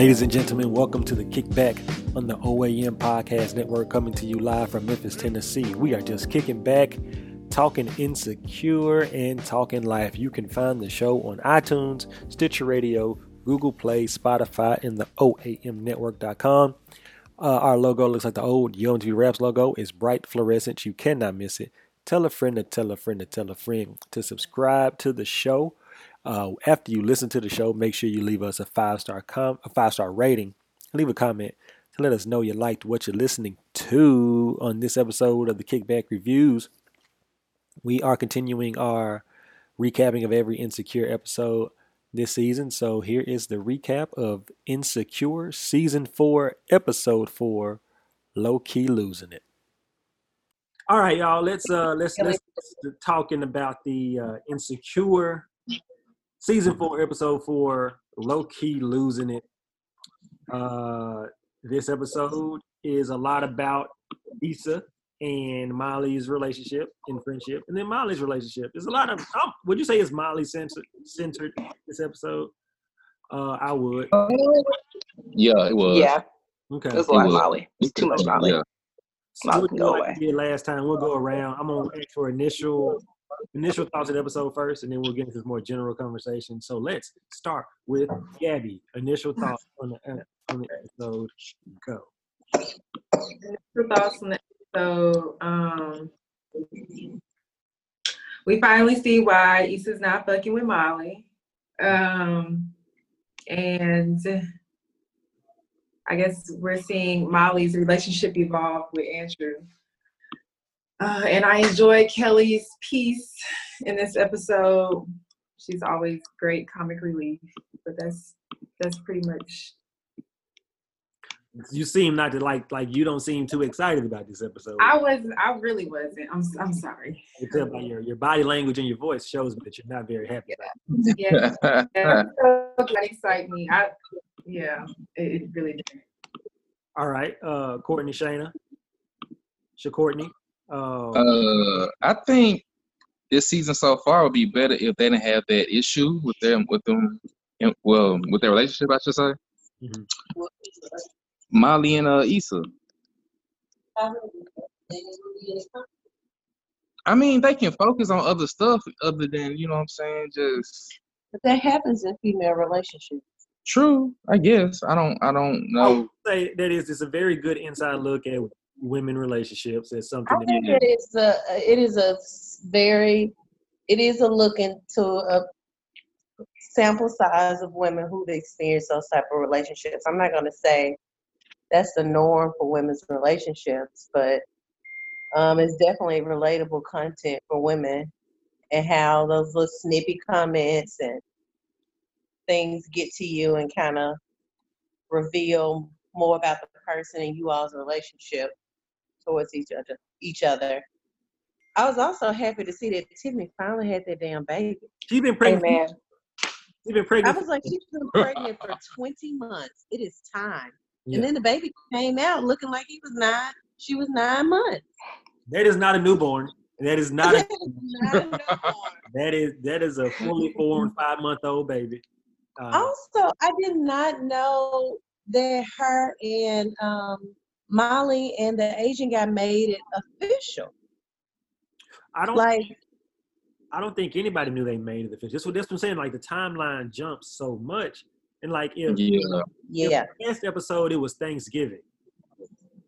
Ladies and gentlemen, welcome to the Kickback on the OAM Podcast Network, coming to you live from Memphis, Tennessee. We are just kicking back, talking insecure, and talking life. You can find the show on iTunes, Stitcher Radio, Google Play, Spotify, and the OAMnetwork.com. Uh, our logo looks like the old Yo MTV Raps logo. It's bright fluorescent. You cannot miss it. Tell a friend to tell a friend to tell a friend to subscribe to the show. Uh, after you listen to the show, make sure you leave us a five star com a five star rating. Leave a comment to let us know you liked what you're listening to on this episode of the Kickback Reviews. We are continuing our recapping of every Insecure episode this season. So here is the recap of Insecure Season 4, Episode 4, Low Key Losing It. All right, y'all. Let's uh let's let's talking about the uh, Insecure season four, episode four, low key losing it. Uh, this episode is a lot about Issa and Molly's relationship and friendship, and then Molly's relationship. There's a lot of. Um, would you say it's Molly centered, centered this episode? Uh, I would. Yeah, it was. Yeah, Okay. it was a lot of. Molly. It's too much Molly. Yeah. So Molly what can go like away. last time, we'll go around. I'm gonna ask for initial initial thoughts of the episode first, and then we'll get into this more general conversation. So let's start with Gabby. Initial thoughts on the on the episode. Go. Your thoughts on the episode. Um, we finally see why Issa's not fucking with Molly. Um, and I guess we're seeing Molly's relationship evolve with Andrew. Uh, and I enjoy Kelly's piece in this episode. She's always great comic relief, but that's that's pretty much You seem not to like like you don't seem too excited about this episode. I was I really wasn't. I'm I'm sorry. I can tell by your, your body language and your voice shows me that you're not very happy about it. Yeah, that that excite me. I yeah, it, it really did. All right, uh, Courtney Shayna. Sha Courtney. Uh, uh, I think this season so far would be better if they didn't have that issue with them, with them, in- well, with their relationship, I should say. Mhm. Molly and uh, Issa. I mean, they can focus on other stuff other than you know what I'm saying. Just But that happens in female relationships. true, I guess. I don't, I don't I would know. say that is it's a very good inside look at women relationships. It's something I that think it is a it is a very it is a look into a sample size of women who've experienced those type of relationships. I'm not gonna say that's the norm for women's relationships, but um, it's definitely relatable content for women and how those little snippy comments and things get to you and kind of reveal more about the person and you all's relationship towards each other each other. I was also happy to see that Tiffany finally had that damn baby. she's been pregnant. Amen. She's been pregnant. I was like, she's been pregnant for 20 months. It is time. Yeah. And then the baby came out looking like he was nine. She was nine months. That is not a newborn. That is not a, Not a newborn. that is that is a fully formed five month old baby. Uh, also, I did not know that her and um, Molly and the Asian guy made it official. I don't Like, I don't think anybody knew they made it official. This what that's what I'm saying. Like the timeline jumps so much, and like if, Yeah, yeah, if last episode it was Thanksgiving,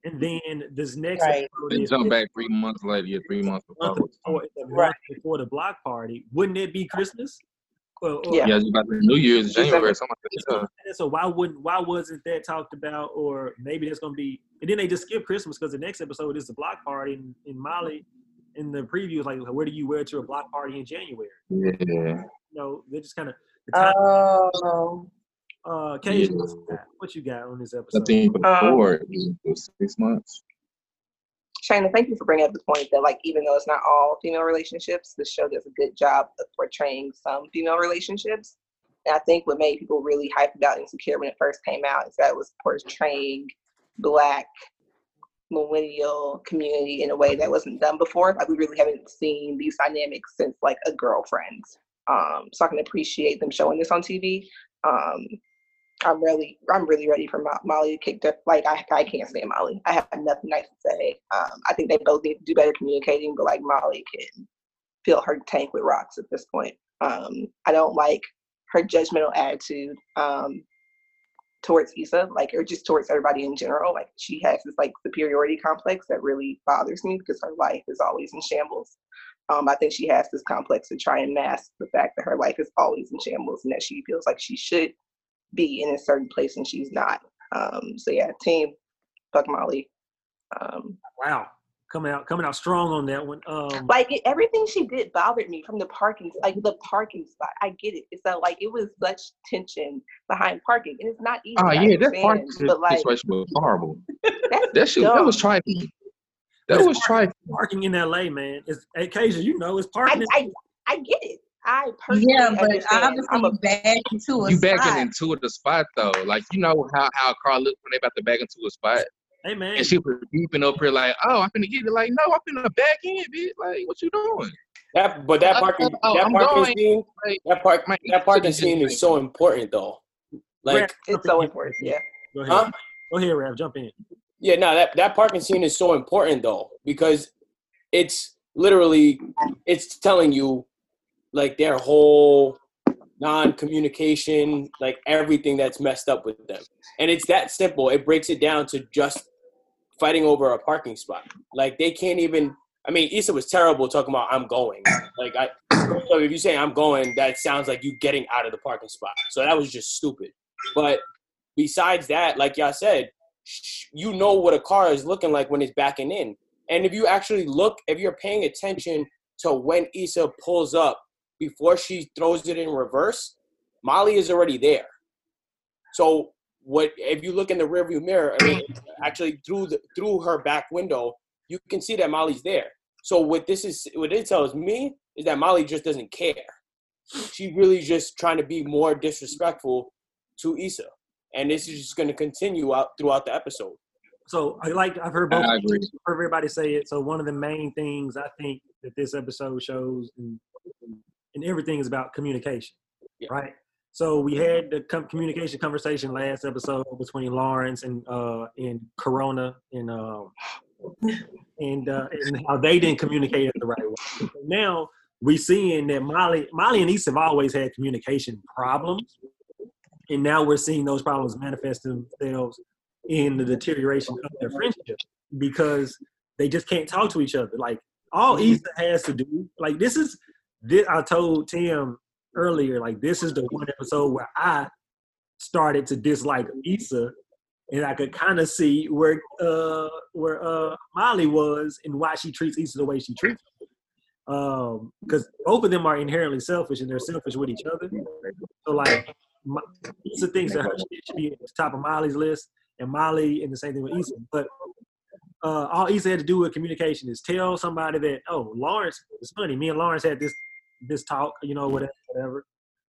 and then this next Right. episode they is jump back three months later. Yeah, three months month before. before, the month Right. before the block party. Wouldn't it be Christmas? Or, or- Yeah. Yeah, it's about the New Year's, January, something like that. So why wouldn't why wasn't that talked about? Or maybe that's gonna be and then they just skip Christmas because the next episode is the block party in, in Molly. In the preview, is like where do you wear to a block party in January? Yeah. You know, they just kind of. Oh, Uh, Kay, what you got? What you got on this I episode? think before it was six months. Shayna, thank you for bringing up the point that, like, even though it's not all female relationships, the show does a good job of portraying some female relationships. And I think what made people really hyped about Insecure when it first came out is that it was portraying Black millennial community in a way that wasn't done before. Like, we really haven't seen these dynamics since, like, a girlfriend. Um, so I can appreciate them showing this on TV. Um, I'm really, I'm really ready for Molly to kick the, like, I, I can't stand Molly. I have nothing nice to say. Um, I think they both need to do better communicating, but like Molly can fill her tank with rocks at this point. Um, I don't like her judgmental attitude um, towards Issa, like, or just towards everybody in general. Like, she has this like superiority complex that really bothers me because her life is always in shambles. Um, I think she has this complex to try and mask the fact that her life is always in shambles and that she feels like she should be in a certain place and she's not. Um, so yeah, team, fuck Molly. Um, wow, coming out coming out strong on that one. Um, like it, everything she did bothered me from the parking, like the parking spot. I get it. It's that like it was such tension behind parking, and it's not easy. Oh yeah, that parking but like, situation was horrible. that shit, that was trying. That was trifling. Parking in LA, man. It's occasion, you know, it's parking. I, I, I get it. I personally yeah, but obviously I'm a, back into a you spot. backing into the spot though. Like you know how how a car looks when they about to back into a spot. Hey man. And she was beeping up here like, oh, I'm gonna get it. Like, no, I'm finna back in, bitch. Like, what you doing? That but that parking oh, that I'm parking going, scene like, that park that parking scene is so important though. Like it's so important. Yeah. Go ahead. Huh? Go ahead, Raph. Jump in. Yeah, no, that that parking scene is so important though because it's literally it's telling you like their whole non-communication, like everything that's messed up with them. And it's that simple. It breaks it down to just fighting over a parking spot. Like they can't even I mean, Issa was terrible talking about I'm going. Like I so if you say I'm going, that sounds like you getting out of the parking spot. So that was just stupid. But besides that, like y'all said, you know what a car is looking like when it's backing in. And if you actually look, if you're paying attention to when Issa pulls up before she throws it in reverse, Molly is already there. So what if you look in the rearview mirror, I mean actually through the through her back window, you can see that Molly's there. So what this is what it tells me is that Molly just doesn't care. She really just trying to be more disrespectful to Issa. And this is just gonna continue out throughout the episode. So I like I've heard both heard everybody say it. So one of the main things I think that this episode shows and and everything is about communication, yeah. right? So we had the com- communication conversation last episode between Lawrence and uh and Corona and uh, and uh, and how they didn't communicate it the right way. Now we're seeing that Molly Molly and Issa have always had communication problems, and now we're seeing those problems manifest themselves in the deterioration of their friendship because they just can't talk to each other. Like all mm-hmm. Issa has to do, like this is this, I told Tim earlier, like this is the one episode where I started to dislike Issa, and I could kind of see where uh where uh Molly was and why she treats Issa the way she treats. Her. Um, because both of them are inherently selfish and they're selfish with each other. So like, Issa thinks that her should be at the top of Molly's list, and Molly and the same thing with Issa. But uh, all Issa had to do with communication is tell somebody that, oh, Lawrence, it's funny. Me and Lawrence had this this talk, you know, whatever, whatever.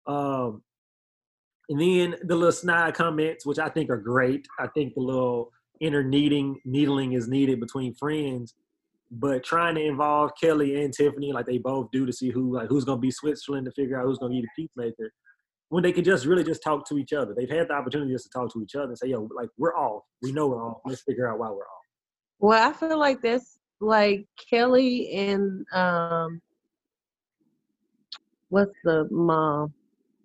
Um, and then the little snide comments, which I think are great. I think the little inner needing, needling is needed between friends. But trying to involve Kelly and Tiffany, like they both do, to see who like who's gonna be Switzerland to figure out who's gonna be the peacemaker, when they could just really just talk to each other. They've had the opportunity just to talk to each other and say, "Yo, like we're off. We know we're off. Let's figure out why we're off." Well, I feel like that's like Kelly and um what's the mom?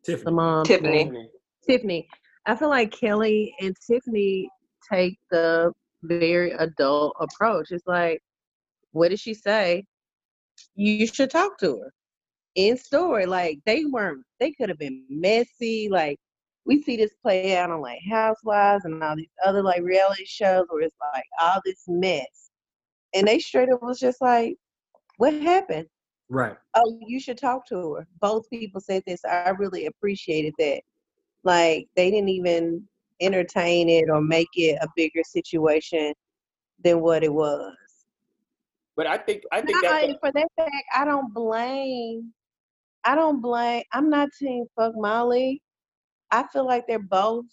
Tiffany. The mom. Tiffany. Tiffany. I feel like Kelly and Tiffany take the very adult approach. It's like, what did she say? You should talk to her. In story, like they weren't. They could have been messy. Like we see this play out on like Housewives and all these other like reality shows where it's like all this mess, and they straight up was just like, "What happened? Right. Oh, you should talk to her. Both people said this. I really appreciated that. Like they didn't even entertain it or make it a bigger situation than what it was. But I think I think that for that fact, I don't blame. I don't blame. I'm not saying fuck Molly. I feel like they're both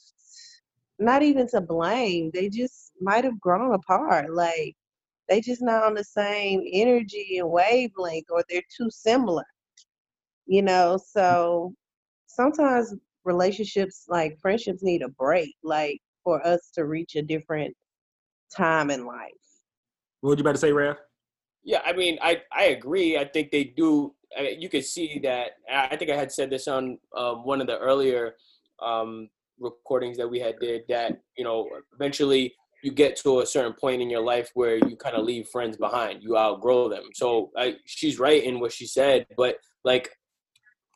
not even to blame. They just might have grown apart. Like they just not on the same energy and wavelength or they're too similar you know so sometimes relationships, like friendships, need a break, like for us to reach a different time in life. What would you about to say, Raph? Yeah, I mean, I I agree. I think they do. I mean, you could see that. I think I had said this on um, one of the earlier um, recordings that we had did. That you know, eventually you get to a certain point in your life where you kind of leave friends behind. You outgrow them. So I, she's right in what she said, but like,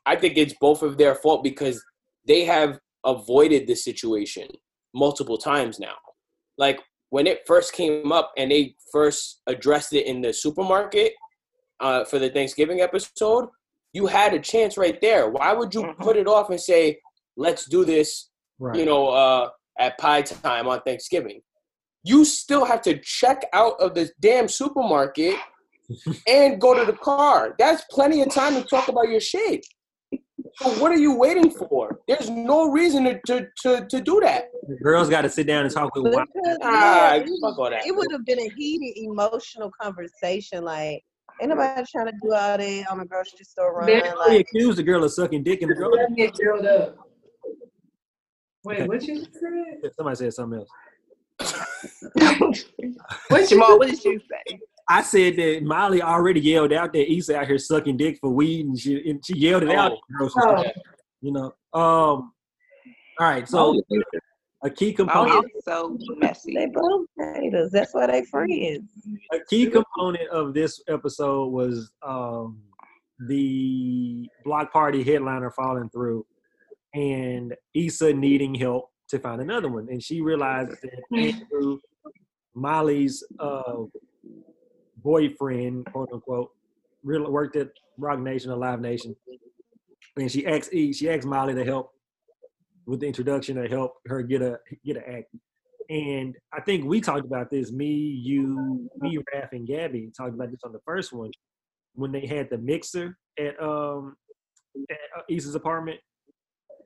I think it's both of their fault because they have avoided the situation multiple times now. Like when it first came up and they first addressed it in the supermarket uh, for the Thanksgiving episode, you had a chance right there. Why would you Mhm. put it off and say, "Let's do this"? Right. You know, uh, at pie time on Thanksgiving. You still have to check out of the damn supermarket and go to the car. That's plenty of time to talk about your shit. So what are you waiting for? There's no reason to to, to, to do that. The girls got to sit down and talk with one. Because, Ah, it, fuck all that. it would have been a heated emotional conversation. Like, ain't nobody trying to do all that on the grocery store run. They- They Like, accused the girl of sucking dick, and the girl. Let me build up. Wait, what you said? Somebody said something else. what Jamal? What did you say? I said that Molly already yelled out that Issa out here sucking dick for weed, and she and she yelled it out. at the grocery store, Oh, You know. Um. All right. So a key component. Oh, so messy. they both haters. That's why they friends. a key component of this episode was um, the block party headliner falling through and Issa needing help to find another one. And she realized that Andrew, Molly's uh, boyfriend, quote unquote, really worked at Roc Nation or Live Nation. And she asked E, she asked Molly to help with the introduction to help her get a get an act. And I think we talked about this. Me, you, me, Raph, and Gabby talked about this on the first one when they had the mixer at um at uh, Issa's apartment.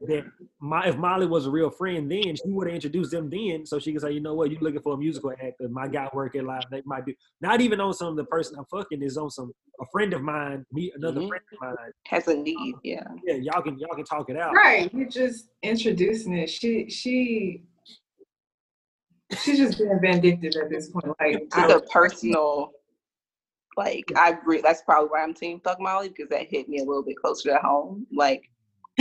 That my if Molly was a real friend, then she would have introduced them then, so she could say, you know what, you're looking for a musical actor? My guy work at live. They might be not even on some the person I'm fucking is on some a friend of mine, me another Mhm. friend of mine. Has a need, yeah. Yeah, y'all can y'all can talk it out. right. You're just introducing it. She she she's just being vindictive at this point. Like It's I, a personal, like I agree. That's probably why I'm team fuck Molly because that hit me a little bit closer to home. Like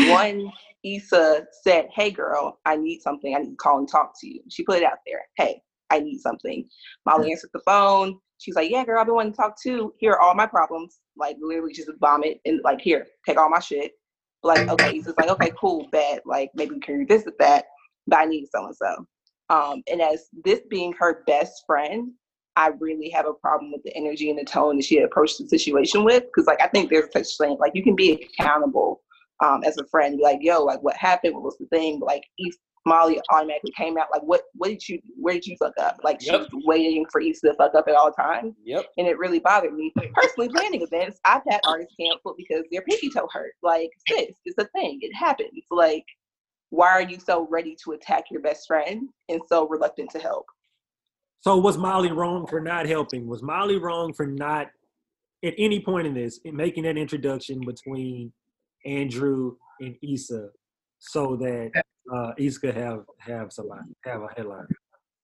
one, Issa said, "Hey girl, I need something. I need to call and talk to you." She put it out there. Hey, I need something. Molly answered the phone. She's like, "Yeah, girl, I've been wanting to talk too. Here are all my problems. Like literally just vomit and like here, take all my shit." Like okay, Issa's like, "Okay, cool, bad. Like maybe we can revisit that, but I need so and so." Um, and as this being her best friend, I really have a problem with the energy and the tone that she approached the situation with. Because like I think there's such thing like you can be accountable um, as a friend, be like, yo, like what happened? What was the thing? Like East Molly automatically came out like, what what did you where did you fuck up? Like she was waiting for East to fuck up at all times. Yep. And it really bothered me. Personally planning events, I've had artists canceled because their pinky toe hurt. Like, sis, it's a thing. It happens. Like, why are you so ready to attack your best friend and so reluctant to help? So was Molly wrong for not helping? Was Molly wrong for not at any point in this in making that introduction between Andrew and Issa so that uh Issa could have have somebody have a headline?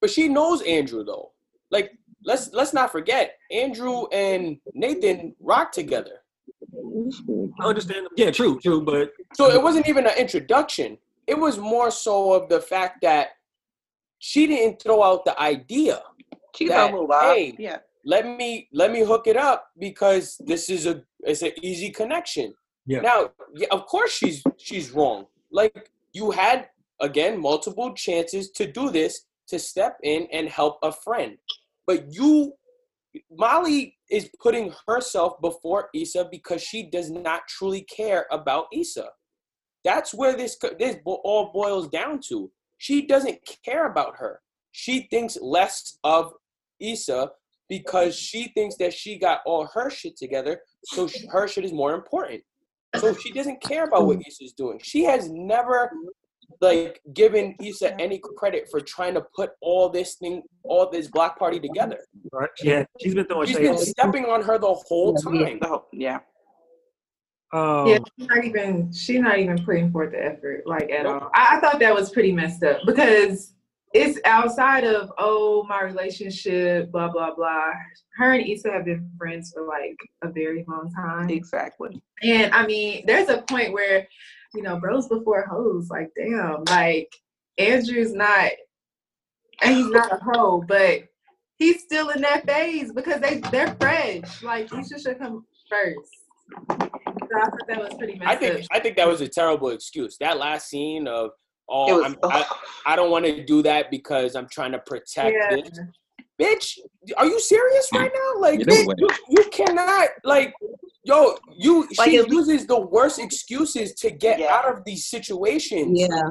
But she knows Andrew though. Like let's let's not forget Andrew and Nathan rock together. I understand. Yeah, true, true, but So it wasn't even an introduction. It was more so of the fact that she didn't throw out the idea. She's That, a little hey, yeah. Let me let me hook it up because this is a it's an easy connection. Yeah. Now, yeah, of course she's she's wrong. Like you had again multiple chances to do this to step in and help a friend, but you Molly is putting herself before Issa because she does not truly care about Issa. That's where this this all boils down to. She doesn't care about her. She thinks less of Issa because she thinks that she got all her shit together, so her shit is more important. So she doesn't care about what Issa's doing. She has never like given Issa any credit for trying to put all this thing, all this black party together. right? Yeah, she's been throwing She's shade. been stepping on her the whole time. The whole- yeah. Um, yeah, she's not even she's not even putting forth the effort like at all. I, I thought that was pretty messed up because it's outside of oh my relationship, blah blah blah. Her and Issa have been friends for like a very long time. Exactly. And I mean, there's a point where, you know, bros before hoes, like damn, like Andrew's not and he's not a hoe, but he's still in that phase because they they're fresh. Like Issa should come first. So I thought that was pretty I think up. I think that was a terrible excuse. That last scene of It oh was. I'm, I, I don't want to do that because I'm trying to protect Yeah. this. Bitch, are you serious right now? Like bitch, you, you cannot like yo, you Like, she it- uses the worst excuses to get Yeah. out of these situations. Yeah,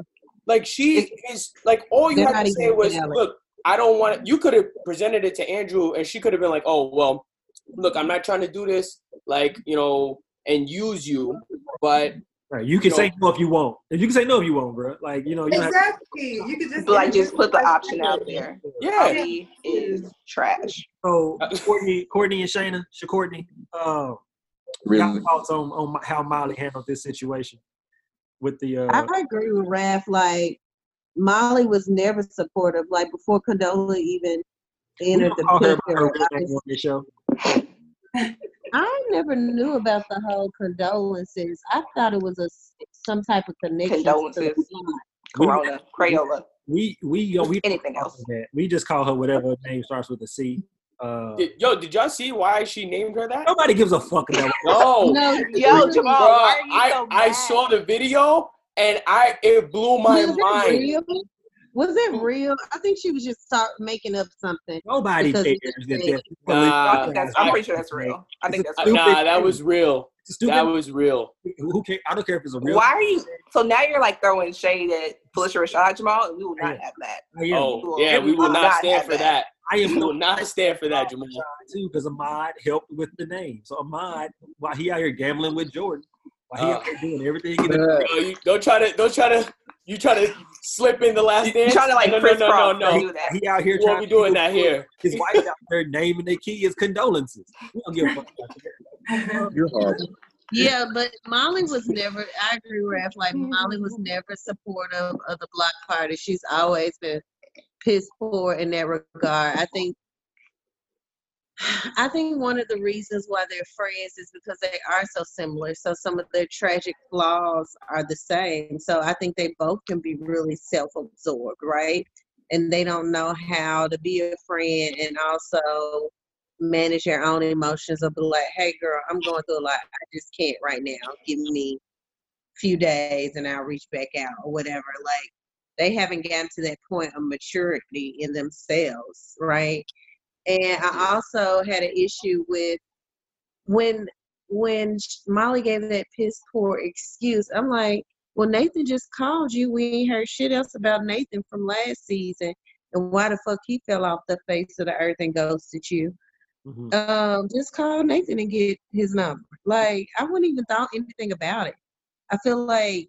Like she is like all you They're had to say even was, valid. look, I don't want. You could have presented it to Andrew, and she could have been like, oh well, look, I'm not trying to do this, like you know, and use you, but right. You can No. say no if you want. If you can say no if you want, bro. Like you know, you don't have Exactly. You could just Like just put the option out there. yeah, He is trash. So Courtney, Courtney and Shayna, Courtney, uh, Really. y'all thoughts on on how Molly handled this situation with the uh, I agree with Raph. Like Molly was never supportive. Like before Condola even entered the call her by her picture, real name on this show. I never knew about the whole condolences. I thought it was a s- some type of connection Condolences. plot. Corona, Crayola, We we uh, we anything else. We just call her whatever name starts with a C. Uh, Did- yo, did y'all see why she named her that? nobody gives a fuck about. No, No, Yo, really. Jamal, Bruh, why are you I so I saw the video and I it blew my mind. Real? Was it oh. real? I think she was just start making up something. Nobody cares it's that fake. they're I think that's, I'm pretty sure that's real. I think that's real. Nah, that was real. It's a stupid. That was real. who cares? I don't care if it's a real. Why are you? So now you're like throwing shade at Phylicia Rashad Jamal, and we will not have that. I am, Oh yeah, we will not not stand for that. that. I am will not stand for that, Jamal. too because Ahmad helped with the name. So Ahmad, while he out here gambling with Jordan, while he out Uh. doing everything, in the, Uh, Yo, you, don't try to don't try to you try to slip in the last You're dance. trying to like no, no, no, no, no. do that. he out here We won't be doing that here. His wife out there naming their kids condolences. We don't give a fuck about that. You're horrible. Yeah, but Molly was never. I agree with Raph. Like Molly was never supportive of the block party. She's always been piss poor in that regard. I think. I think one of the reasons why they're friends is because they are so similar. So some of their tragic flaws are the same. So I think they both can be really self-absorbed, right? And they don't know how to be a friend and also manage their own emotions or be like, hey girl, I'm going through a lot. I just can't right now. Give me a few days and I'll reach back out or whatever. Like they haven't gotten to that point of maturity in themselves, right? And I also had an issue with when when Molly gave that piss poor excuse. I'm like, well, Nathan just called you. We ain't heard shit else about Nathan from last season. And why the fuck he fell off the face of the earth and ghosted you? Mhm. um, just call Nathan and get his number. Like, I wouldn't even thought anything about it. I feel like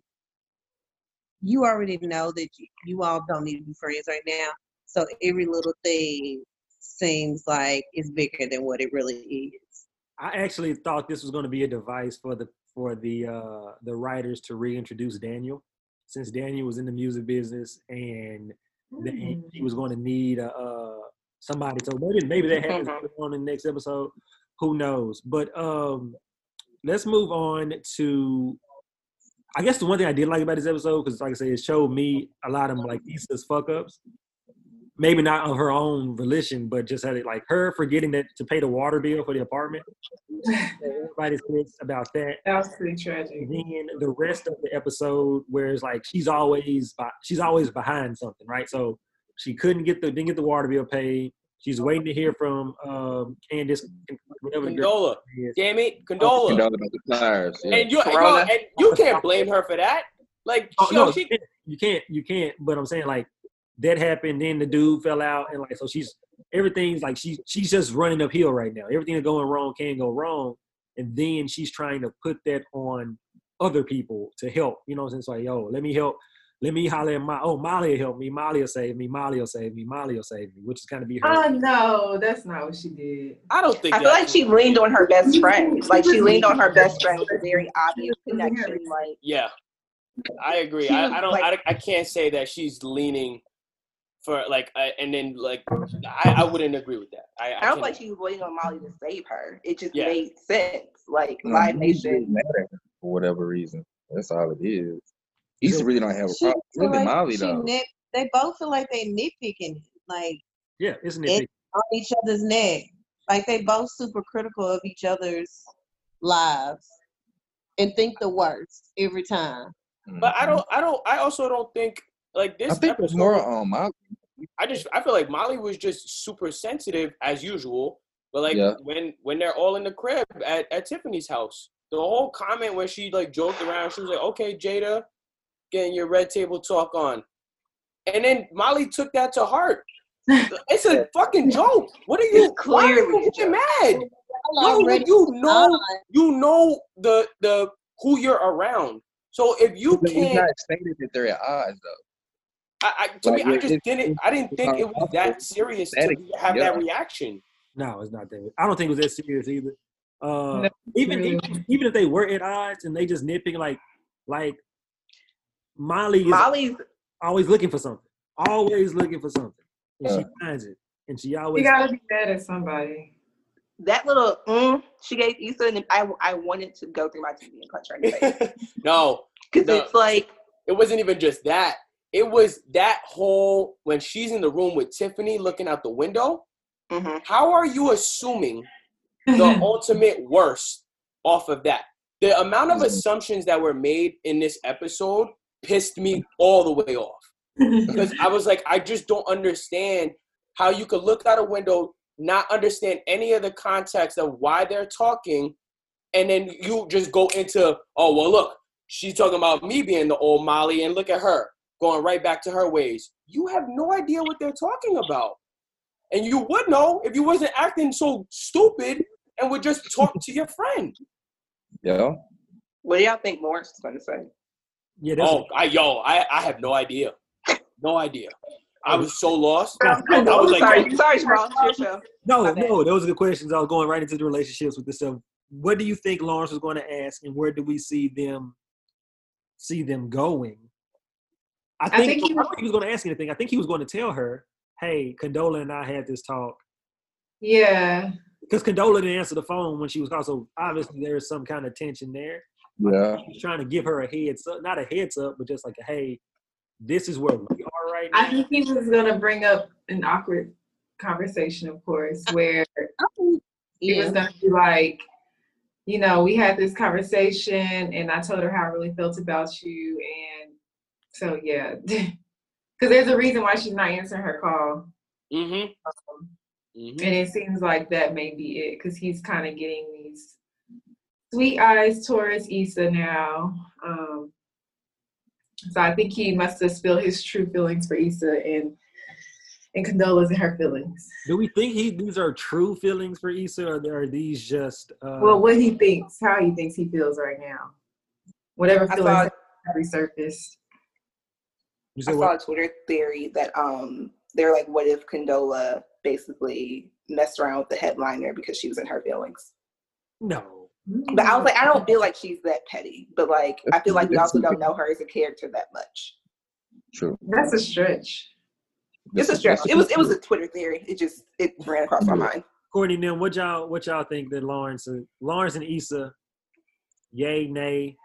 you already know that you, you all don't need to be friends right now. So every little thing seems like it's bigger than what it really is. I actually thought this was going to be a device for the for the uh, the writers to reintroduce Daniel, since Daniel was in the music business and they, he was going to need a, uh, somebody. So maybe maybe that happens on in the next episode. Who knows? But um, let's move on to. I guess the one thing I did like about this episode, because like I said, it showed me a lot of like Issa's fuck ups. Maybe not of her own volition, but just had it like her forgetting that to pay the water bill for the apartment. Everybody's pissed about that. That was pretty tragic. And then the rest of the episode, where it's like she's always she's always behind something, right? So she couldn't get the didn't get the water bill paid. She's waiting to hear from um, Candace, whatever Condola. is. Damn it, Condone Condola. about the tires. Yeah. And you yo, and you can't blame her for that. Like Oh, yo, no, she you can't, you can't. But I'm saying like that happened. Then the dude fell out, and like so she's everything's like she she's just running uphill right now. Everything that's going wrong can go wrong, and then she's trying to put that on other people to help. You know, what it's like yo, let me help. let me holler at my oh Molly will help me, Molly will save me, Molly will save me, Molly will save me, which is kind of be her. Oh no, that's not what she did. I don't think I feel like she leaned on her best friend. Like she leaned on her best friend with a very obvious connection. Like Yeah, I agree. I, I don't. like- I, I can't say that she's leaning for like, uh, and then like, I, I wouldn't agree with that. I, I, I don't can't- feel like she was waiting on Molly to save her. It just Yeah. made sense. Like No, Live he's really Nation. mad for whatever reason. That's all it is. Issa So- really don't have a She problem. feel Look at like Molly though. nit- they both feel like they nitpicking, like yeah, isn't It- it? on each other's neck. Like they both super critical of each other's lives and think the worst every time. But I don't. I don't. I also don't think like this. I think it's episode, more on Molly. I just. I feel like Molly was just super sensitive as usual. But like Yeah. when when they're all in the crib at, at Tiffany's house, the whole comment where she like joked around, she was like, "Okay, Jada, getting your red table talk on," and then Molly took that to heart. It's a fucking joke. What are you? It's why are you getting joke. mad? No, you know, on. you know the the who you're around. So if you But It's can't, not stated that they're at odds though. I, I, to Like, me, I just didn't. I didn't think it was that serious to Static, have that reaction. No, it's not that. I don't think it was that serious either. Uh, No, even, even even if they were at odds and they just nitpicking like like Molly is Molly's always looking for something, always looking for something, and she finds it, and she always. You gotta be mad at somebody. that little mm, she gave Issa, and I I wanted to go through my TV and punch her in the face no, because No. it's like it wasn't even just that. It was that whole when she's in the room with Tiffany looking out the window. mhm. How are you assuming the ultimate worst off of that? The amount of Mhm. assumptions that were made in this episode pissed me all the way off. because I was like, I just don't understand how you could look out a window, not understand any of the context of why they're talking, and then you just go into, oh well, look, she's talking about me being the old Molly, and look at her going right back to her ways. You have no idea what they're talking about, and you would know if you wasn't acting so stupid and would just talk to your friend. Yeah. what do y'all think Morris is going to say? yeah. That's Oh, I yo, I I have no idea, no idea. I oh. was so lost. I I was like, sorry, yo, sorry, Jamal. It's your show. no, no. Those are the questions. I was going right into the relationships with this stuff. What do you think Lawrence was going to ask, and where do we see them see them going? I think, think he I don't think he was going to ask anything. I think he was going to tell her, "Hey, Condola and I had this talk." yeah. because Condola didn't answer the phone when she was called, so obviously there is some kind of tension there. Yeah. He's trying to give her a heads up, not a heads up, but just like, a, hey, this is where we are right now. I think he was gonna bring up an awkward conversation, of course, where he was gonna be like, you know, we had this conversation and I told her how I really felt about you and so yeah. Cause there's a reason why she's not answering her call. Mm-hmm. Um, mm-hmm. and it seems like that may be it because he's kind of getting these sweet eyes towards Issa now. Um, so I think he must have spilled his true feelings for Issa and and Condola's and her feelings. Do we think he these are true feelings for Issa, or are these just? Uh, Well, what he thinks, how he thinks he feels right now, whatever I feelings saw, have resurfaced. You I saw what? a Twitter theory that um they're like, what if Condola basically messed around with the headliner because she was in her feelings? No, But I was like, I don't feel like she's that petty. But like, I feel like we also don't know her as a character that much. True. That's a stretch. It's a stretch. It was it was a Twitter theory. It just it ran across my mind. Courtney. Then what y'all what y'all think that Lawrence and Lawrence and Issa, yay, nay,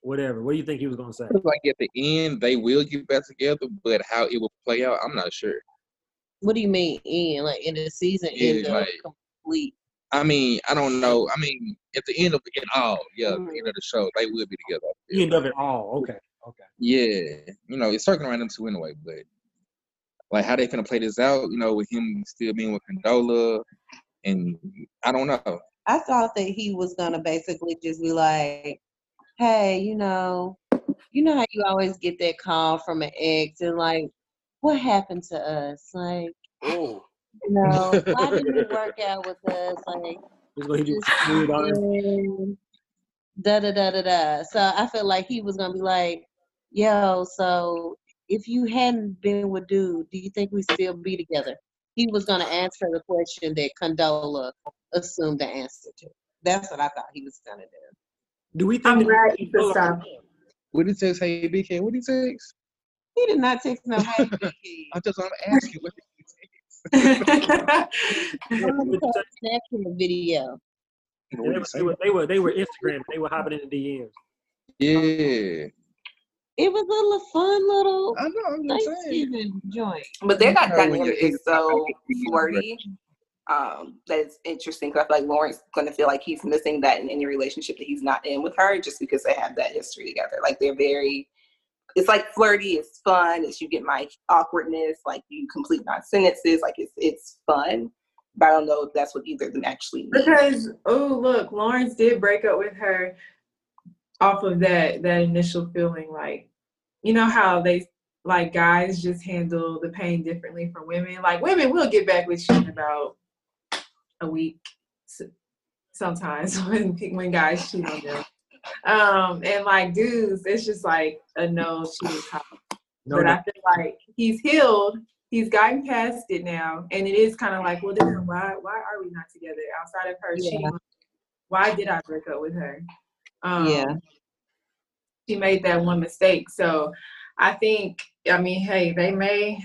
whatever. What do you think he was gonna say? Like at the end they will get back together, but how it will play out, I'm not sure. What do you mean in like in the season Yeah, end like- complete? I mean, I don't know. I mean, at the end of it all, yeah, at Mhm. the end of the show, they will be together. The end of it all. Okay, okay. Yeah, you know, it's circling around them two anyway, but like how they gonna play this out, you know, with him still being with Condola, and I don't know. I thought that he was gonna basically just be like, "Hey, you know, you know how you always get that call from an ex, and like, what happened to us? Like, Oh, you know, why didn't it work out with us? Like, He's gonna hit you with some weird arms. and da da da da da." So I felt like he was gonna be like, yo, so if you hadn't been with dude, do you think we still be together? He was gonna answer the question that Condola assumed the answer to. That's what I thought he was gonna do. Do we think I'm that- glad Issa stopped. What did he text? Hey, BK, what did he text? He did not text no hey, Vicky. I just want to ask you what did he text? Snapchat video. They were, they were they were they were Instagram. They were hopping in the DMs. Yeah, It was a little fun little I know. I'm just saying. Joint. But their You know, when dynamic you're is so ex- flirty. Um, that it's interesting because I feel like Lawrence's gonna feel like he's missing that in any relationship that he's not in with her, just because they have that history together. Like they're very, it's like flirty. It's fun. It's you get my awkwardness. Like you complete my sentences. Like it's it's fun. But I don't know if that's what either of them actually need. Because oh look, Lawrence did break up with her off of that that initial feeling like you know how they like guys just handle the pain differently from women. Like women will get back with you about a week sometimes when when guys cheat on them. Um and like dudes, it's just like a no cheating. No, but no. I feel like he's healed. He's gotten past it now, and it is kind of like, well, then why why are we not together outside of her Yeah. cheating? Why did I break up with her? Um, Yeah. she made that one mistake. So I think, I mean, hey, they may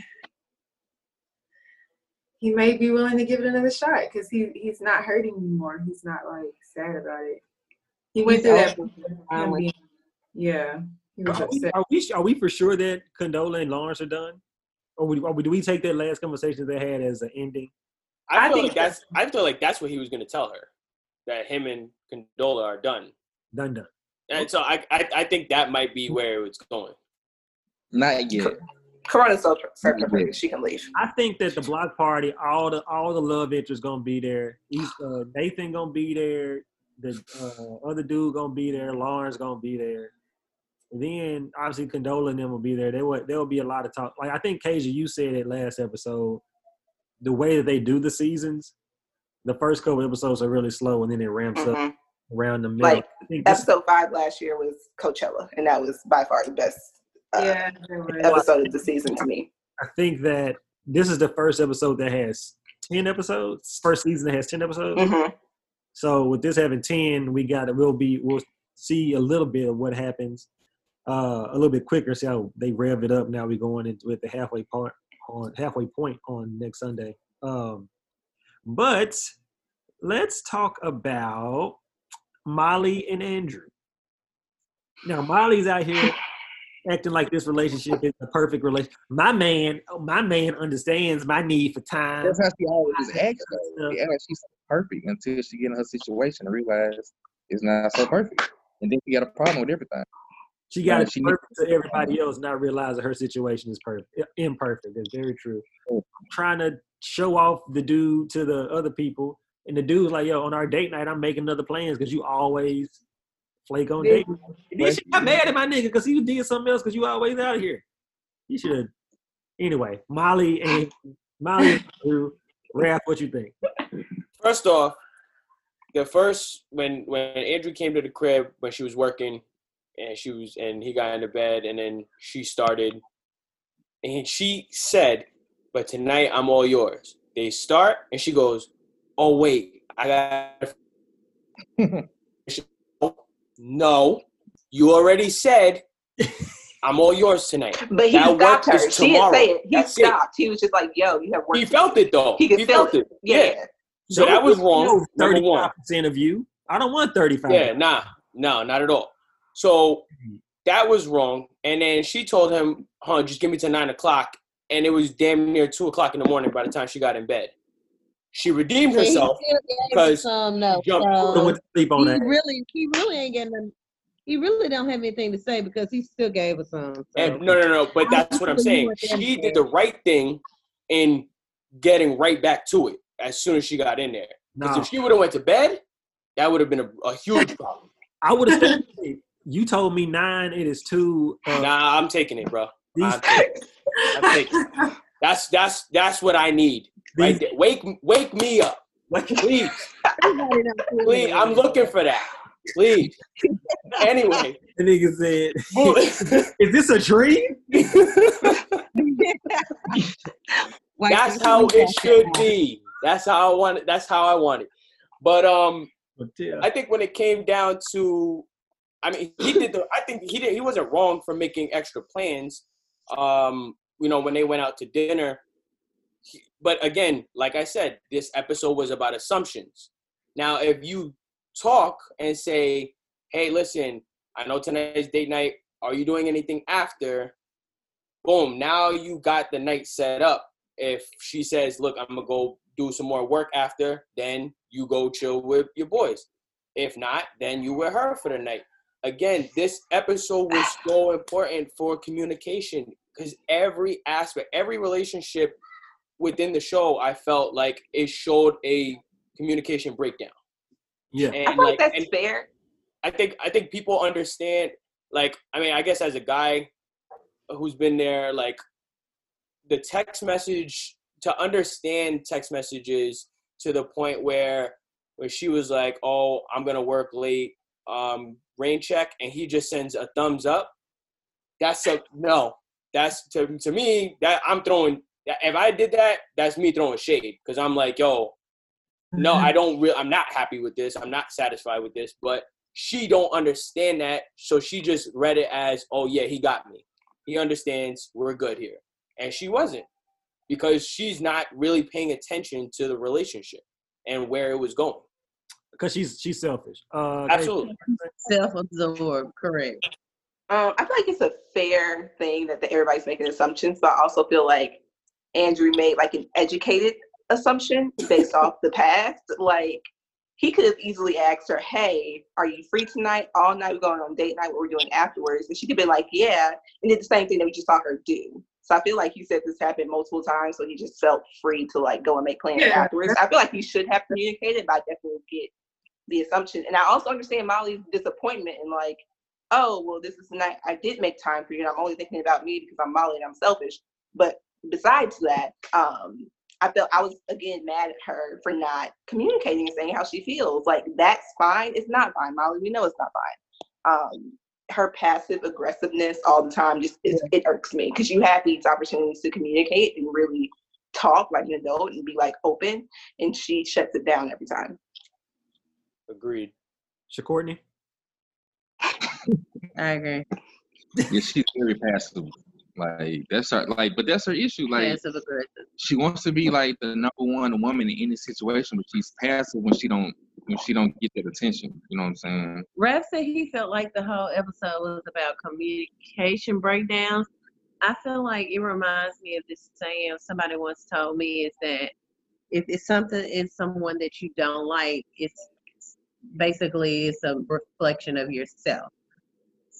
he may be willing to give it another shot because he he's not hurting anymore. He's not like sad about it. He went He's through that. over before, fine him with- being- yeah, Are we, are we are we for sure that Condola and Lawrence are done, or, we, or do we take that last conversation they had as an ending? I I feel think like that's I feel like that's what he was gonna tell her. That him and Condola are done. Done, done. And so I, I I think that might be where it's going. Not yet. Corona's so perfect. She can leave. I think that the block party, all the all the love interest gonna be there. He's, uh, Nathan gonna be there. The uh, other dude gonna be there. Lawrence gonna be there. And then obviously Condola and them will be there. There will there will be a lot of talk. Like I think Kasia, you said it last episode. The way that they do the seasons, the first couple episodes are really slow, and then it ramps up Mhm. around the middle. Like I think this, episode five last year was Coachella, and that was by far the best yeah, there episode of the season to me. I think that this is the first episode that has ten episodes. First season that has ten episodes. hmm So with this having ten, we got it. We'll be we'll see a little bit of what happens uh, a little bit quicker. See how they rev it up. Now we're going into at the halfway part on halfway point on next Sunday. Um, but let's talk about Molly and Andrew. Now Molly's out here acting like this relationship is the perfect relationship. My man, my man understands my need for time. That's how she always acts. though. She acts like she's perfect until she get in her situation and realize it's not so perfect, and then she got a problem with everything. She got Yeah, it she perfect to everybody else, not realizing her situation is perfect, imperfect. That's very true. Oh. Trying to show off the dude to the other people, and the dude's like, "Yo, on our date night, I'm making other plans because you always flake on date." And then she got mad at my nigga because he did something else because you always out of here. You should. Anyway, Molly and Molly and Drew, Raph, what you think? First off, the first when when Andrew came to the crib when she was working and she was and he got into bed and then she started and she said, But tonight I'm all yours. They start and she goes, Oh wait, I got No, you already said I'm all yours tonight. But he That stopped her. She didn't say it. He That's it. stopped. He was just like, "Yo, you have work." He felt it though. He could feel felt it. it. Yeah. Yeah. So that was wrong. Number Thirty-five percent of you. I don't want thirty-five. Yeah, nah, no, not at all. So Mm-hmm. that was wrong. And then she told him, huh, just give me to nine o'clock. And it was damn near two o'clock in the morning by the time she got in bed. She redeemed But he herself. because some no. jumped- I So went to sleep on he that. really, he really ain't getting. Them, he really don't have anything to say because he still gave us some. So. And no, no, no. But that's what I'm saying. She did the right thing in getting right back to it as soon as she got in there. Because No. if she would have went to bed, that would have been a, a huge problem. I would have stayed. You told me nine. It is two. Uh, Nah, I'm taking it, bro. I'm taking it. I'm taking it. That's that's that's what I need. Right these, there. Wake wake me up, please. Everybody done feel Please. I'm looking for that. Please. Anyway, The nigga said, "Is this a dream?" That's how it should be. That's how I want it. That's how I want it. But um, But yeah, I think when it came down to, I mean, he did the. I think he did. He wasn't wrong for making extra plans. Um, you know, when they went out to dinner. But again, like I said, this episode was about assumptions. Now, if you talk and say, "Hey, listen, I know tonight's date night. Are you doing anything after?" Boom! Now you got the night set up. If she says, "Look, I'm gonna go do some more work after," then you go chill with your boys. If not, then you with her for the night. Again, this episode was so important for communication because every aspect, every relationship within the show, I felt like it showed a communication breakdown. yeah, And I feel like like, that's fair. I think I think people understand. Like, I mean, I guess as a guy who's been there, like the text message to understand text messages to the point where where she was like, "Oh, I'm gonna work late, um, rain check," and he just sends a thumbs up. That's a no. That's to to me that I'm throwing. If I did that, that's me throwing shade because I'm like, yo, no, I don't real. I'm not happy with this. I'm not satisfied with this. But she don't understand that, so she just read it as, oh yeah, he got me. He understands. We're good here, and she wasn't because she's not really paying attention to the relationship and where it was going. because she's she's selfish. Uh, Absolutely. self-absorbed, correct. Um, I feel like it's a fair thing that the, everybody's making assumptions, but I also feel like Andrew made like an educated assumption based off the past. Like he could have easily asked her, "Hey, are you free tonight? All night we're going on date night. What we're doing afterwards?" And she could have been like, "Yeah," and did the same thing that we just saw her do. So I feel like he said this happened multiple times, so he just felt free to like go and make plans Yeah. afterwards. I feel like he should have communicated, but I definitely get the assumption, and I also understand Molly's disappointment and like oh, well, this is the night I did make time for you, and I'm only thinking about me because I'm Molly and I'm selfish. But besides that, um, I felt I was again mad at her for not communicating and saying how she feels. Like that's fine. It's not fine, Molly. We know it's not fine. Um, her passive aggressiveness all the time just is, it irks me because you have these opportunities to communicate and really talk like an adult and be like open, and she shuts it down every time. Agreed. So Courtney, I agree. Yeah, she's very passive. Like that's her like, but that's her issue. Like Passive aggressive. she wants to be like the number one woman in any situation, but she's passive when she don't when she don't get that attention. You know what I'm saying? Raph said he felt like the whole episode was about communication breakdowns. I feel like it reminds me of this saying somebody once told me is that if it's something in someone that you don't like, it's basically it's a reflection of yourself.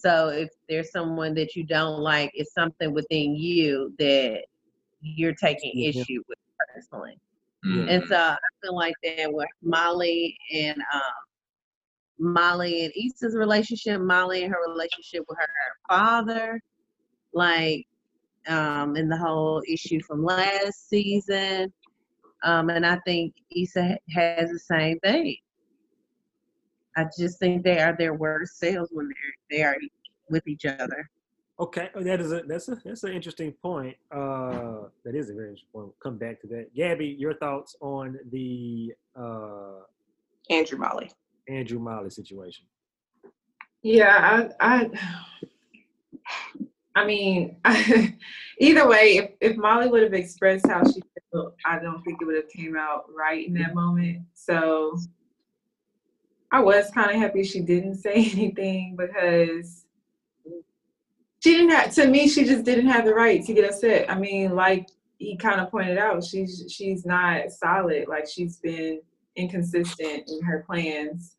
So if there's someone that you don't like, it's something within you that you're taking Mhm. issue with personally. Mm. And so I feel like that with Molly and um, Molly and Issa's relationship, Molly and her relationship with her father, like, um, and the whole issue from last season. Um, and I think Issa has the same thing. I just think they are their worst selves when they're they are with each other. Okay, oh, that is a that's a that's an interesting point. Uh, that is a very interesting point. We'll come back to that. Gabby, your thoughts on the uh Andrew Molly. Andrew Molly situation? Yeah, I, I, I mean, either way, if, if Molly would have expressed how she felt, I don't think it would have came out right in that moment. So I was kind of happy she didn't say anything because she didn't have. To me, she just didn't have the right to get upset. I mean, like he kind of pointed out, she's she's not solid. Like she's been inconsistent in her plans,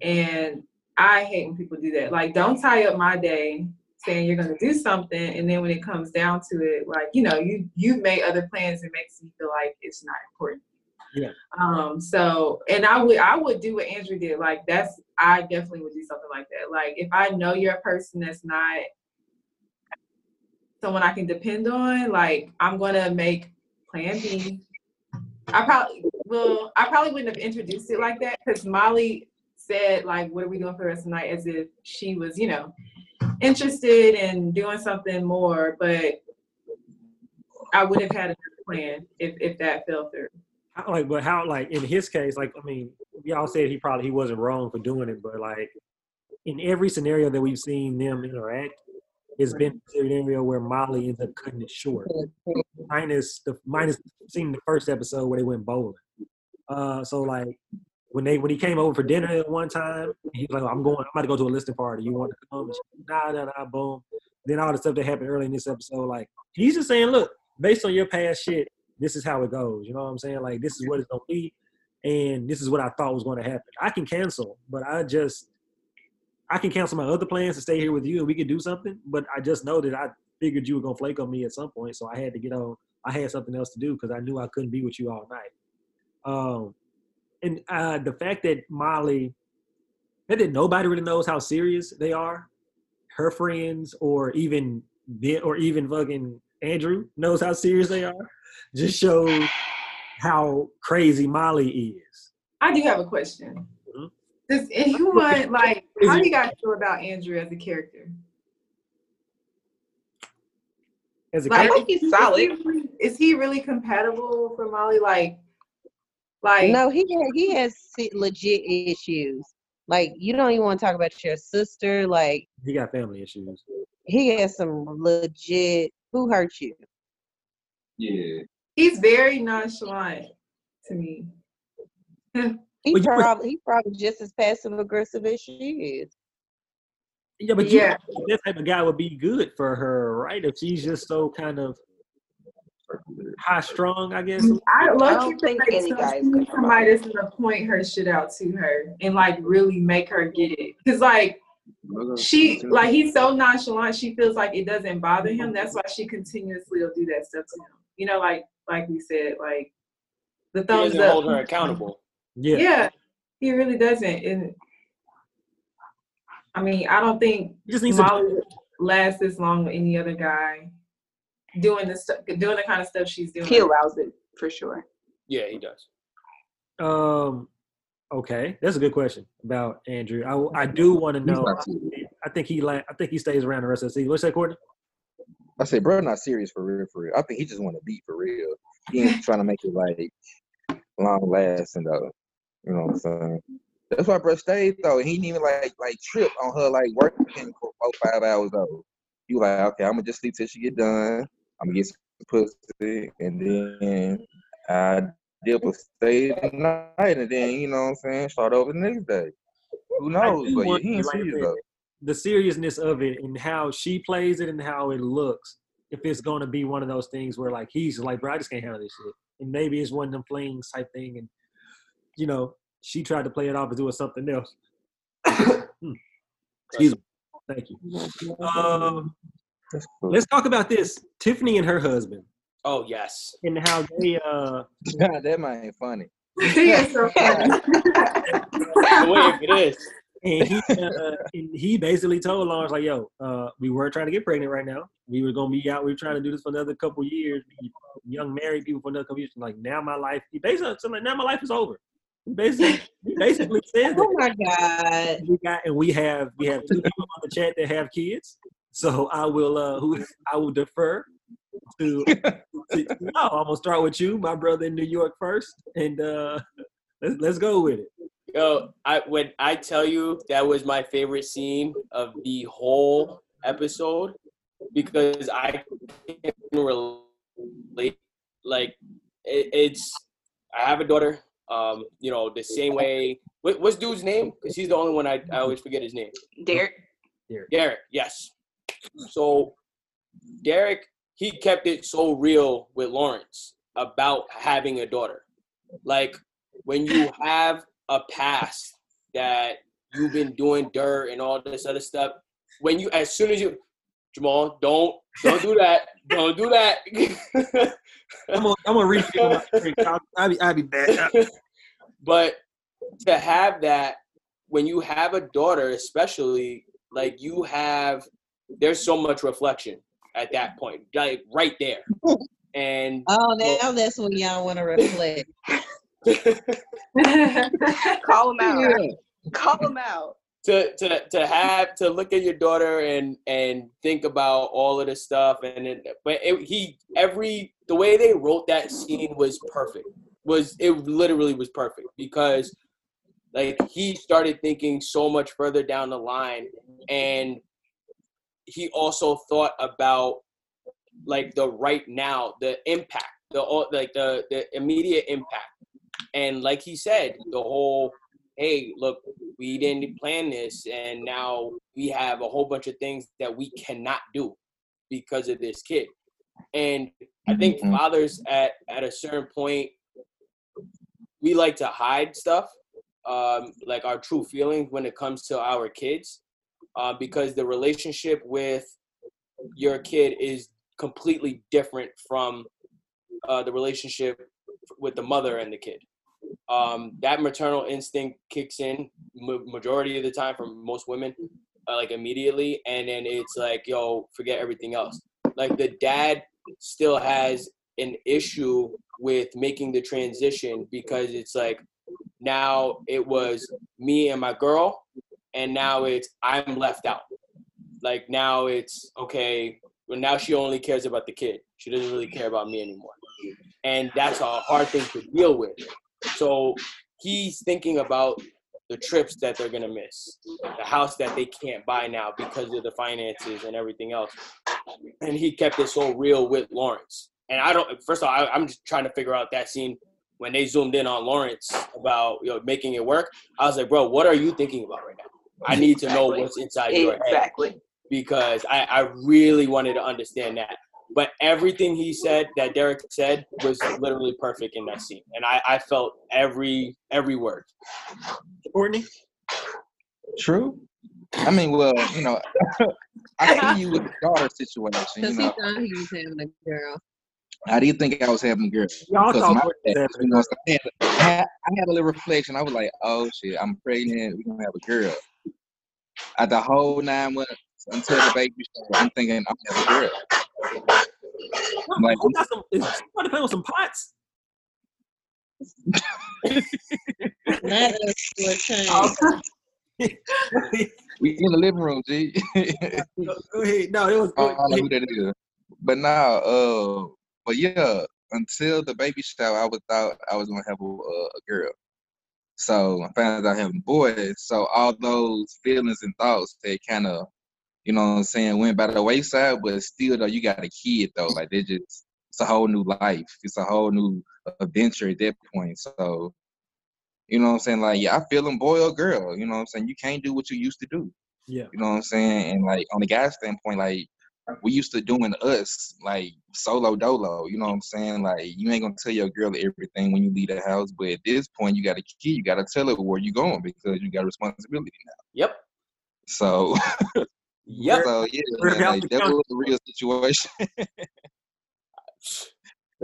and I hate when people do that. Like, don't tie up my day saying you're gonna do something, and then when it comes down to it, like you know, you you made other plans. It makes me feel like it's not important. Yeah. Um. So, and I would I would do what Andrew did. Like that's I definitely would do something like that. Like if I know you're a person that's not someone I can depend on, like I'm gonna make Plan B. I probably well, I probably wouldn't have introduced it like that because Molly said like, "What are we doing for the rest of the night?" as if she was, you know, interested in doing something more. But I would have had a plan if if that fell through. Like, but how, like, in his case, like, I mean, y'all said he probably he wasn't wrong for doing it, but like, in every scenario that we've seen them interact, it's been a scenario where Molly ends up cutting it short. Minus the minus seeing the first episode where they went bowling. Uh, so like when they when he came over for dinner at one time, he was like, "I'm going. I'm about to go to a listening party. You want to come?" She, nah, nah, nah, boom. Then all the stuff that happened early in this episode, like he's just saying, "Look, based on your past shit, this is how it goes." You know what I'm saying? Like this is what it's gonna be, and this is what I thought was going to happen. I can cancel, but I just I can cancel my other plans to stay here with you, and we could do something. But I just know that I figured you were gonna flake on me at some point, so I had to get on. I had something else to do because I knew I couldn't be with you all night. Um, and uh, the fact that Molly, that that nobody really knows how serious they are, her friends or even or even fucking Andrew knows how serious they are, just shows how crazy Molly is. I do have a question. Mhm. Does anyone like how do you guys feel about Andrew as a character? As a Like, I think he's solid. Is he, really- is he really compatible for Molly? Like, like No, he he has legit issues. Like you don't even want to talk about your sister. Like he got family issues. he has some legit. Who hurt you? Yeah. he's very nonchalant to me. He Well, probably he probably just as passive aggressive as she is. Yeah, but you, Yeah. that type of guy would be good for her, right? If she's just so kind of high strung, I guess. Mm, I, I don't think any guy is need good for somebody that's gonna point her shit out to her and like really make her get it. Cause like she like he's so nonchalant, she feels like it doesn't bother him. That's why she continuously will do that stuff to him. You know, like like we said, like the thumbs He thumbs doesn't up. hold her accountable. Yeah. Yeah. he really doesn't. And I mean, I don't think He just needs Molly would last this long with any other guy doing the stuff, doing the kind of stuff she's doing. He allows it for sure. Yeah, he does. Um, okay, that's a good question about Andrew. I, I do want to know. I think he la- I think he stays around the rest of the season. What's that, Courtney? I said, bro, not serious for real, for real. I think he just want to beat for real. He ain't trying to make it like long lasting though. You know what I'm saying? That's why bro stayed though. He didn't even like like trip on her like working for four five hours though. You like okay, I'm gonna just sleep till she get done. I'm gonna get some pussy and then I dip a stay the night and then you know what I'm saying start over the next day. Who knows? But he ain't like serious though. The seriousness of it and how she plays it and how it looks. If it's going to be one of those things where like he's like, bro, I just can't handle this shit, and maybe it's one of them flings type thing, and you know she tried to play it off as doing something else. Hmm. Excuse me. Thank you. Um, let's talk about this. Tiffany and her husband Oh yes. and how they uh that might ain't funny. he is so funny. The way it is. And he uh, and he basically told Lawrence like, "Yo, uh, we weren't trying to get pregnant right now. We were gonna be out. We were trying to do this for another couple years. Be young married people for another couple years. Like now, my life. He basically like, now my life is over. He basically, he basically said Oh my God. We got and we have we have two people on the chat that have kids. So I will uh who I will defer to, to no, I'm gonna start with you, my brother in New York first, and uh let's let's go with it. Yo, I when I tell you that was my favorite scene of the whole episode because I can relate. Like it, it's, I have a daughter. Um, you know, the same way. What, what's dude's name? Because he's the only one I, I always forget his name. Derek, Derek, yes. So Derek, he kept it so real with Lawrence about having a daughter. Like when you have a past that you've been doing dirt and all this other stuff, when you as soon as you Jamal, don't don't do that. Don't do that. I'm gonna I'm gonna refill my drink. I'll, I'll be I'll be back. but to have that when you have a daughter especially like you have there's so much reflection at that point like right there and Oh, now oh, that's when y'all want to reflect. call him out. Yeah. Call him out. to to to have to look at your daughter and and think about all of this stuff and it, but it, he every the way they wrote that scene was perfect was it literally was perfect because like he started thinking so much further down the line and he also thought about like the right now the impact the all- like the the immediate impact and like he said the whole hey look we didn't plan this and now we have a whole bunch of things that we cannot do because of this kid and i think Mhm. fathers at at a certain point we like to hide stuff um like our true feelings when it comes to our kids uh, because the relationship with your kid is completely different from uh, the relationship with the mother and the kid um, that maternal instinct kicks in ma- majority of the time for most women uh, like immediately and then it's like yo forget everything else. Like the dad still has an issue with making the transition because it's like now it was me and my girl and now it's i'm left out. Like now it's okay well now she only cares about the kid. She doesn't really care about me anymore. And that's a hard thing to deal with so he's thinking about the trips that they're gonna miss, the house that they can't buy now because of the finances and everything else. And he kept it so real with Lawrence. And I don't. First of all, I, I'm just trying to figure out that scene when they zoomed in on Lawrence about you know making it work. I was like, bro, what are you thinking about right now? I need to know Exactly. what's inside your head Exactly. because I, I really wanted to understand that. But everything he said that Derek said was literally perfect in that scene, and I, I felt every every word. Courtney? True. I mean, well, you know, I see you with the daughter situation. You Because he thought he was having a girl. I didn't think I was having a girl. Y'all Because thought my dad, you know, I, had, I had- I had a little reflection. I was like, oh shit, I'm pregnant. We're gonna have a girl. At the whole nine months until the baby shower, I'm thinking I'm gonna have a girl. I'm like, Who got some, is somebody playing with some pots? That is what we in the living room, G. Go go ahead. No, it was. I don't know who that is. But now, uh, but yeah, until the baby shower, I was thought I was gonna have a, a a girl. So I found out having boys. So all those feelings and thoughts, they kind of, you know, what I'm saying, went by the wayside. But still, though, you got a kid though. Like they just, it's a whole new life. It's a whole new adventure at that point. So, you know, what I'm saying, like, yeah, I feel them, boy or girl. You know, what I'm saying, you can't do what you used to do. Yeah. You know what I'm saying? And like on the guy standpoint, like we used to doing us like solo dolo. You know what I'm saying? Like you ain't gonna tell your girl everything when you leave the house, but at this point you got a key. You got to tell her where you going because you got responsibility now. Yep. So, Yep. so yeah, man, like that was a real situation. that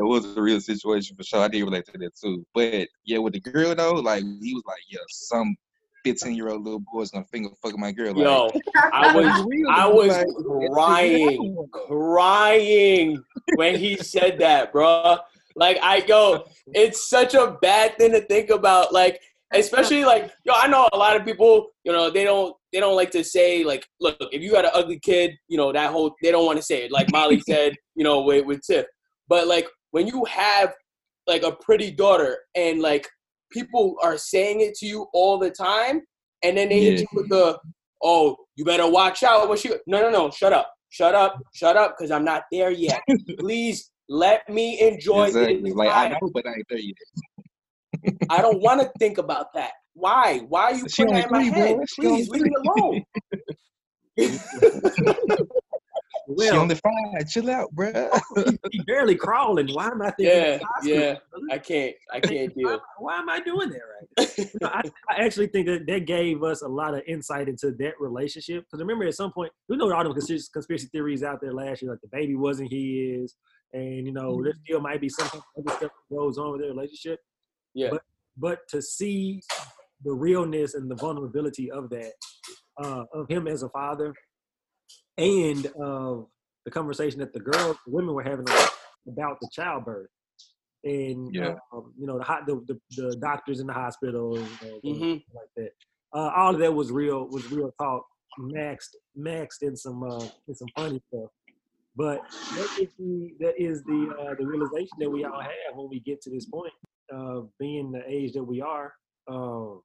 was a real situation for sure. I did relate to that too. But yeah, with the girl though, like he was like, yeah, some 15 year old little boy's gonna finger fuck my girl. Like, Yo, I was I was Like, crying, crying when he said that, bro. Like I go, it's such a bad thing to think about. Like, especially like yo, I know a lot of people, you know, they don't they don't like to say like, look, if you got an ugly kid, you know, that whole they don't want to say it. Like Molly said, you know, with with Tiff. But like when you have like a pretty daughter and like people are saying it to you all the time, and then they hit you with the oh, you better watch out when she. No, no, no, shut up, shut up, shut up, because I'm not there yet. Please let me enjoy exactly. Like I know, but I ain't there yet. I don't want to think about that. Why? Why are you She putting that in my three, head? bro. Please leave me alone. she Well, only five. Chill out, bruh. Oh, he barely crawling. Why am I thinking? yeah, yeah. I can't. I can't Why, deal. why am I doing that right? now? You know, I, I actually think that that gave us a lot of insight into that relationship. Because remember, at some point, we know all the conspiracy conspiracy theories out there last year, like the baby wasn't his, and you know there mm-hmm. still might be some other stuff that goes on with their relationship. Yeah. But but to see the realness and the vulnerability of that, uh, of him as a father, and of the conversation that the girls, the women were having about the childbirth, and Yeah. um, you know the, hot, the the the doctors in the hospital and uh, hmm like that. Uh, all of that was real was real talk, maxed maxed in some uh, in some funny stuff. But that is the that is the uh, the realization that we all have when we get to this point of being the age that we are. Um,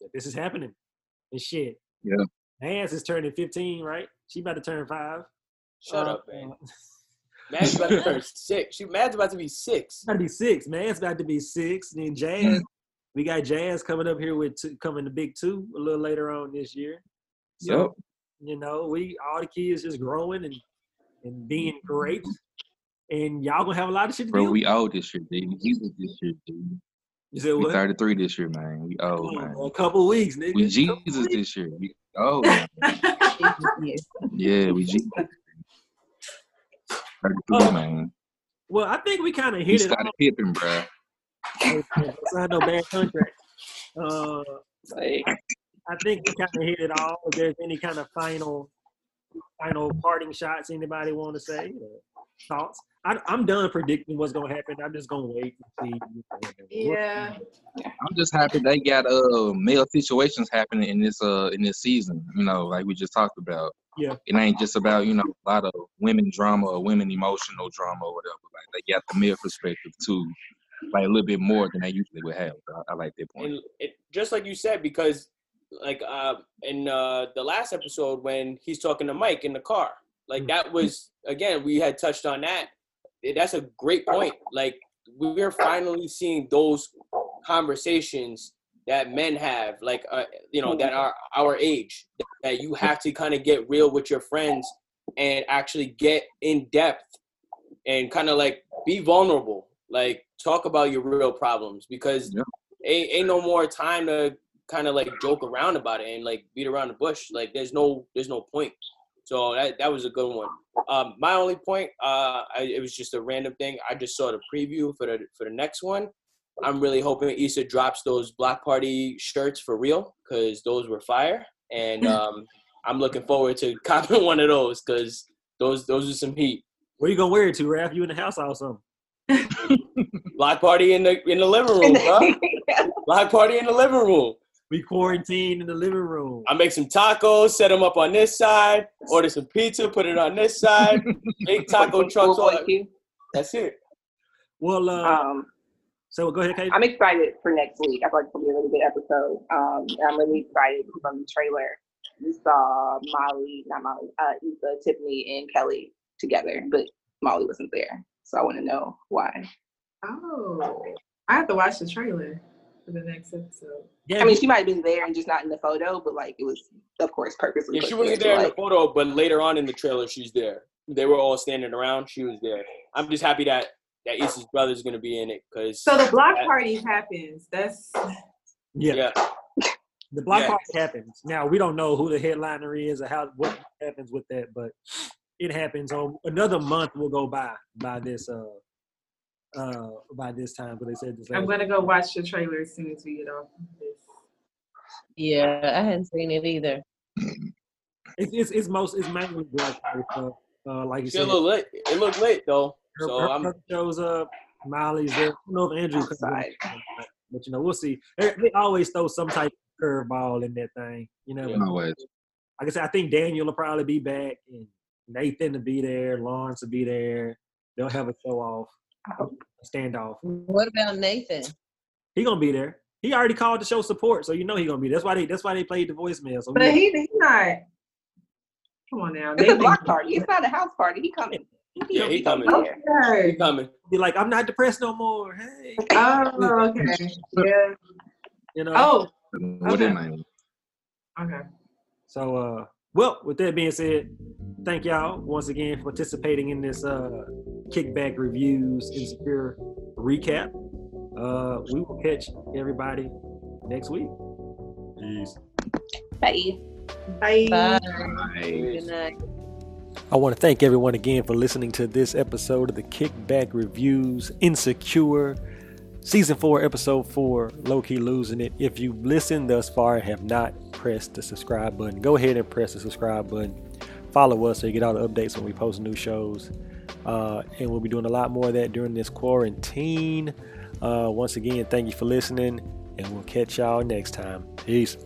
that this is happening and shit. Yeah. Nance is turning 15, right? She about to turn five. Shut Uh, up, man. uh, Mad's about to turn six. She Mad's about to be six. about to be six. Man, it's about to be six. And then Jazz, we got Jazz coming up here with two, coming to Big Two a little later on this year. So Yep. you know, we all the kids just growing and and being great, and y'all gonna have a lot of shit to Bro, do. we old this year, dude. We Jesus this year, dude. you said We what? 33 this year, man. We Come old, man. a couple weeks, nigga. We Jesus this year. We old. man. Yeah, we Jesus. 33, man. Well, I think we kind of We hit it. started pipping, bro. off. Signed no bad contract. Uh, Like, I think we kind of hit it all. If there's any kind of final, final parting shots anybody want to say, or thoughts? I, I'm done predicting what's gonna happen. I'm just gonna wait and see. Yeah. I'm just happy they got uh male situations happening in this uh in this season. You know, like we just talked about. Yeah. It ain't just about you know a lot of women drama or women emotional drama or whatever. Like they got the male perspective too, like a little bit more than they usually would have. I, I like that point. and it, just like you said, because like uh, in uh, the last episode when he's talking to Mike in the car, like Mm. that was again we had touched on that. That's a great point. Like we're finally seeing those conversations that men have, like uh, you know, that are our age. That you have to kind of get real with your friends and actually get in depth and kind of like be vulnerable. Like talk about your real problems because Yeah. ain't, ain't no more time to kind of like joke around about it and like beat around the bush. Like there's no there's no point. So that that was a good one. Um, my only point, uh, I, it was just a random thing. I just saw the preview for the for the next one. I'm really hoping Issa drops those block party shirts for real because those were fire, and um, I'm looking forward to copping one of those because those those are some heat. Where are you gonna wear it to, Raph? You in the house or something? Block party in the in the living room, bro. Block party in the living room. We quarantine in the living room. I make some tacos, set them up on this side, order some pizza, put it on this side, big taco trucks. Cool All boy That's it. Well, uh, Um, so go ahead, Kate. I'm excited for next week. I feel like it's gonna be a really good episode. Um, I'm really excited because on the trailer we saw Molly, not Molly, uh, Issa, Tiffany, and Kelly together, but Molly wasn't there. So I want to know why. Oh, I have to watch the trailer for the next episode. Yeah, I mean, she might have been there and just not in the photo, but like it was, of course, purposely. Yeah, she wasn't to, there in the photo, but later on in the trailer, she's there. They were all standing around. She was there. I'm just happy that that Issa's brother's gonna be in it because So the block party happens. That's yeah. yeah, The block Yeah. party happens. Now we don't know who the headliner is or how what happens with that, but it happens. On another month will go by by this uh uh by this time. But they said this. I'm gonna go watch the trailer as soon as we get off this. Yeah, I hadn't seen it either. It's it's, it's most it's mainly black party. Uh, like you she said, little lit. It looked lit though. her, So her I'm brother shows up. Miley's there. I don't know if Andrew comes in, Outside. but you know we'll see. They, they always throw some type of curveball in that thing. You know. Yeah. Always. like I said, I think Daniel will probably be back, and Nathan will be there, Lawrence will be there. They'll have a show off, a standoff. What about Nathan? He gonna be there. He already called to show support, so you know he gonna be. There. That's why they. That's why they played the voicemail. So But we, he he's not. Come on now. It's a block party. It's not a house party. He coming. Yeah, he coming. gonna be there. Okay. he coming. be like, I'm not depressed no more. Hey, Oh, okay. Yeah. you know. Oh, What Okay. it name? okay. So, uh, well, with that being said, thank y'all once again for participating in this uh, kickback reviews insecure recap. Uh, we will catch everybody next week. Peace. Bye. Bye. Bye. Hey. Good night. I want to thank everyone again for listening to this episode of the Kickback Reviews Insecure Season 4, Episode 4, Low Key Losing It. If you've listened thus far and have not pressed the subscribe button, go ahead and press the subscribe button. Follow us so you get all the updates when we post new shows. Uh, and we'll be doing a lot more of that during this quarantine. Uh, once again, thank you for listening, and we'll catch y'all next time. Peace.